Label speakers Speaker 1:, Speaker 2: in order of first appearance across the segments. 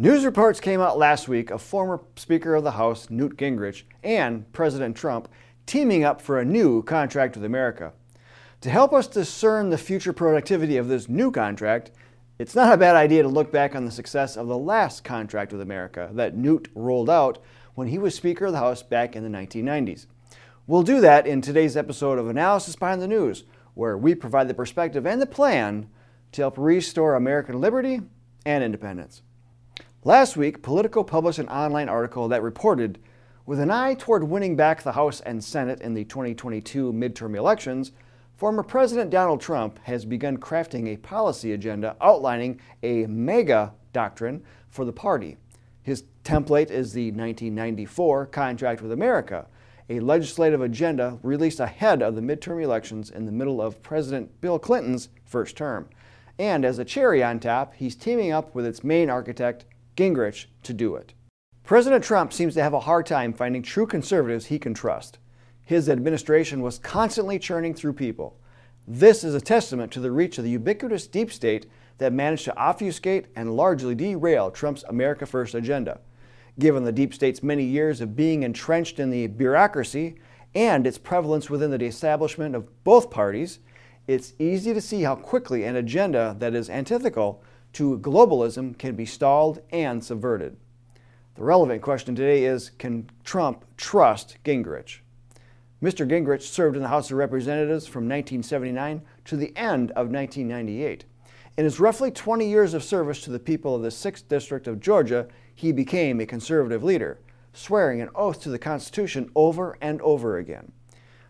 Speaker 1: News reports came out last week of former Speaker of the House Newt Gingrich and President Trump teaming up for a new contract with America. To help us discern the future productivity of this new contract, it's not a bad idea to look back on the success of the last contract with America that Newt rolled out when he was Speaker of the House back in the 1990s. We'll do that in today's episode of Analysis Behind the News, where we provide the perspective and the plan to help restore American liberty and independence. Last week, Politico published an online article that reported with an eye toward winning back the House and Senate in the 2022 midterm elections, former President Donald Trump has begun crafting a policy agenda outlining a MAGA doctrine for the party. His template is the 1994 Contract with America, a legislative agenda released ahead of the midterm elections in the middle of President Bill Clinton's first term. And as a cherry on top, he's teaming up with its main architect, Gingrich, to do it. President Trump seems to have a hard time finding true conservatives he can trust. His administration was constantly churning through people. This is a testament to the reach of the ubiquitous deep state that managed to obfuscate and largely derail Trump's America First agenda. Given the deep state's many years of being entrenched in the bureaucracy and its prevalence within the establishment of both parties, it's easy to see how quickly an agenda that is antithetical to globalism can be stalled and subverted. The relevant question today is Can Trump trust Gingrich? Mr. Gingrich served in the House of Representatives from 1979 to the end of 1998. In his roughly 20 years of service to the people of the 6th District of Georgia, he became a conservative leader, swearing an oath to the Constitution over and over again.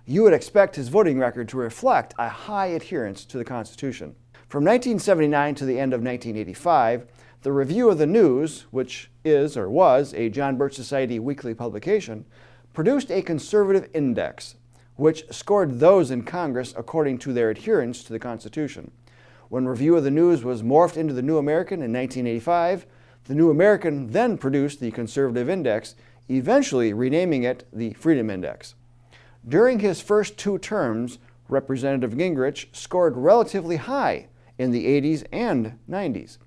Speaker 1: You would expect his voting record to reflect a high adherence to the Constitution. From 1979 to the end of 1985, the Review of the News, which is or was a John Birch Society weekly publication, produced a conservative index, which scored those in Congress according to their adherence to the Constitution. When Review of the News was morphed into the New American in 1985, the New American then produced the Conservative Index, eventually renaming it the Freedom Index. During his first two terms, Representative Gingrich scored relatively high in the 80s and 90s.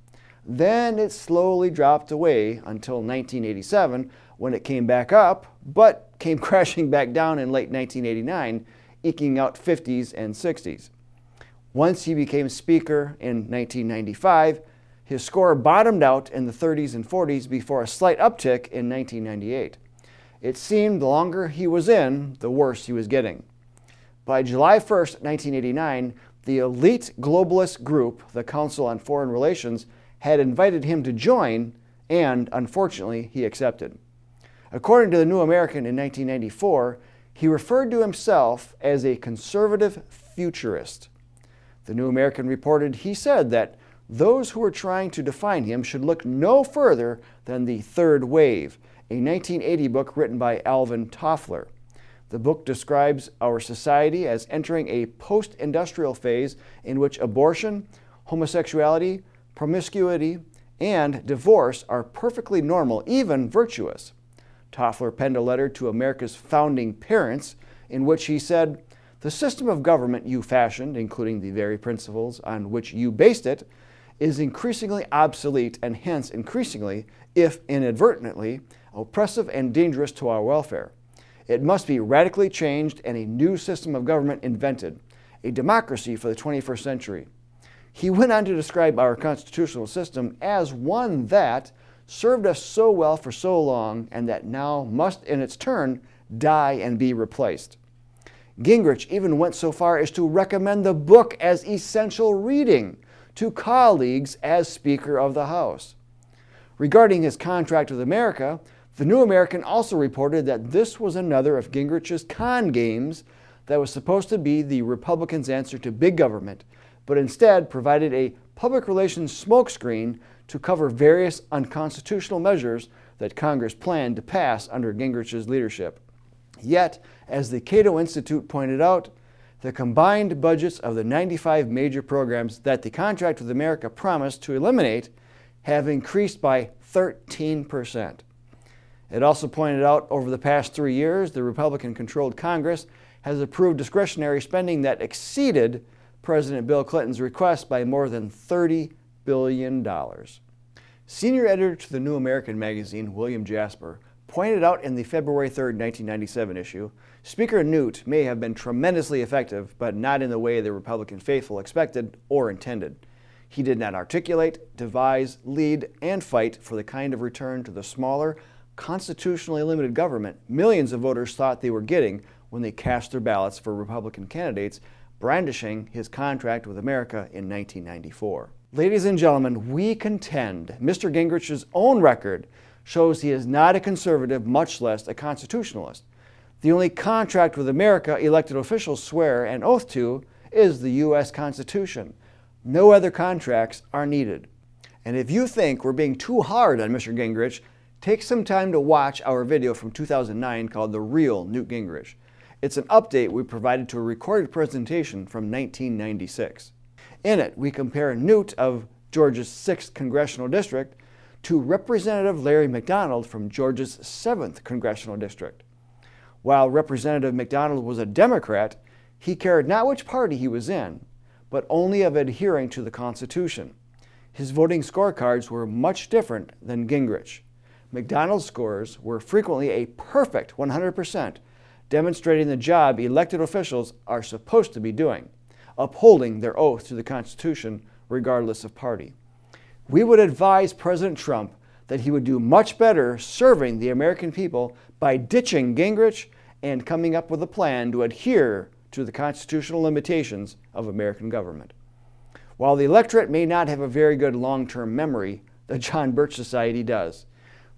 Speaker 1: Then it slowly dropped away until 1987 when it came back up, but came crashing back down in late 1989, eking out 50s and 60s. Once he became Speaker in 1995, his score bottomed out in the 30s and 40s before a slight uptick in 1998. It seemed the longer he was in, the worse he was getting. By July 1, 1989, the elite globalist group, the Council on Foreign Relations, had invited him to join, and unfortunately, he accepted. According to the New American in 1994, he referred to himself as a conservative futurist. The New American reported he said that those who were trying to define him should look no further than The Third Wave, a 1980 book written by Alvin Toffler. The book describes our society as entering a post industrial phase in which abortion, homosexuality, promiscuity, and divorce are perfectly normal, even virtuous. Toffler penned a letter to America's founding parents in which he said, The system of government you fashioned, including the very principles on which you based it, is increasingly obsolete and hence increasingly, if inadvertently, oppressive and dangerous to our welfare. It must be radically changed and a new system of government invented, a democracy for the 21st century. He went on to describe our constitutional system as one that served us so well for so long and that now must, in its turn, die and be replaced. Gingrich even went so far as to recommend the book as essential reading to colleagues as Speaker of the House. Regarding his contract with America, the New American also reported that this was another of Gingrich's con games that was supposed to be the Republicans' answer to big government, but instead provided a public relations smokescreen to cover various unconstitutional measures that Congress planned to pass under Gingrich's leadership. Yet, as the Cato Institute pointed out, the combined budgets of the 95 major programs that the contract with America promised to eliminate have increased by 13%. It also pointed out over the past three years, the Republican controlled Congress has approved discretionary spending that exceeded President Bill Clinton's request by more than $30 billion. Senior editor to the New American magazine, William Jasper, pointed out in the February 3, 1997 issue, Speaker Newt may have been tremendously effective, but not in the way the Republican faithful expected or intended. He did not articulate, devise, lead, and fight for the kind of return to the smaller, constitutionally limited government millions of voters thought they were getting when they cast their ballots for Republican candidates, brandishing his contract with America in 1994. Ladies and gentlemen, we contend Mr. Gingrich's own record shows he is not a conservative, much less a constitutionalist. The only contract with America elected officials swear an oath to is the U.S. Constitution. No other contracts are needed. And if you think we're being too hard on Mr. Gingrich, take some time to watch our video from 2009 called The Real Newt Gingrich. It's an update we provided to a recorded presentation from 1996. In it, we compare Newt of Georgia's 6th Congressional District to Representative Larry McDonald from Georgia's 7th Congressional District. While Representative McDonald was a Democrat, he cared not which party he was in, but only of adhering to the Constitution. His voting scorecards were much different than Gingrich. McDonald's scores were frequently a perfect 100%, demonstrating the job elected officials are supposed to be doing upholding their oath to the Constitution regardless of party. We would advise President Trump that he would do much better serving the American people by ditching Gingrich and coming up with a plan to adhere to the constitutional limitations of American government. While the electorate may not have a very good long term memory, the John Birch Society does.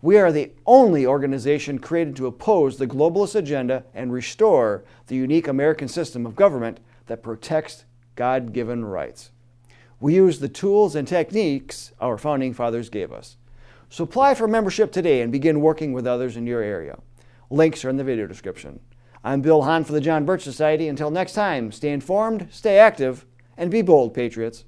Speaker 1: We are the only organization created to oppose the globalist agenda and restore the unique American system of government that protects God given rights. We use the tools and techniques our founding fathers gave us. So apply for membership today and begin working with others in your area. Links are in the video description. I'm Bill Hahn for the John Birch Society. Until next time, stay informed, stay active, and be bold, Patriots.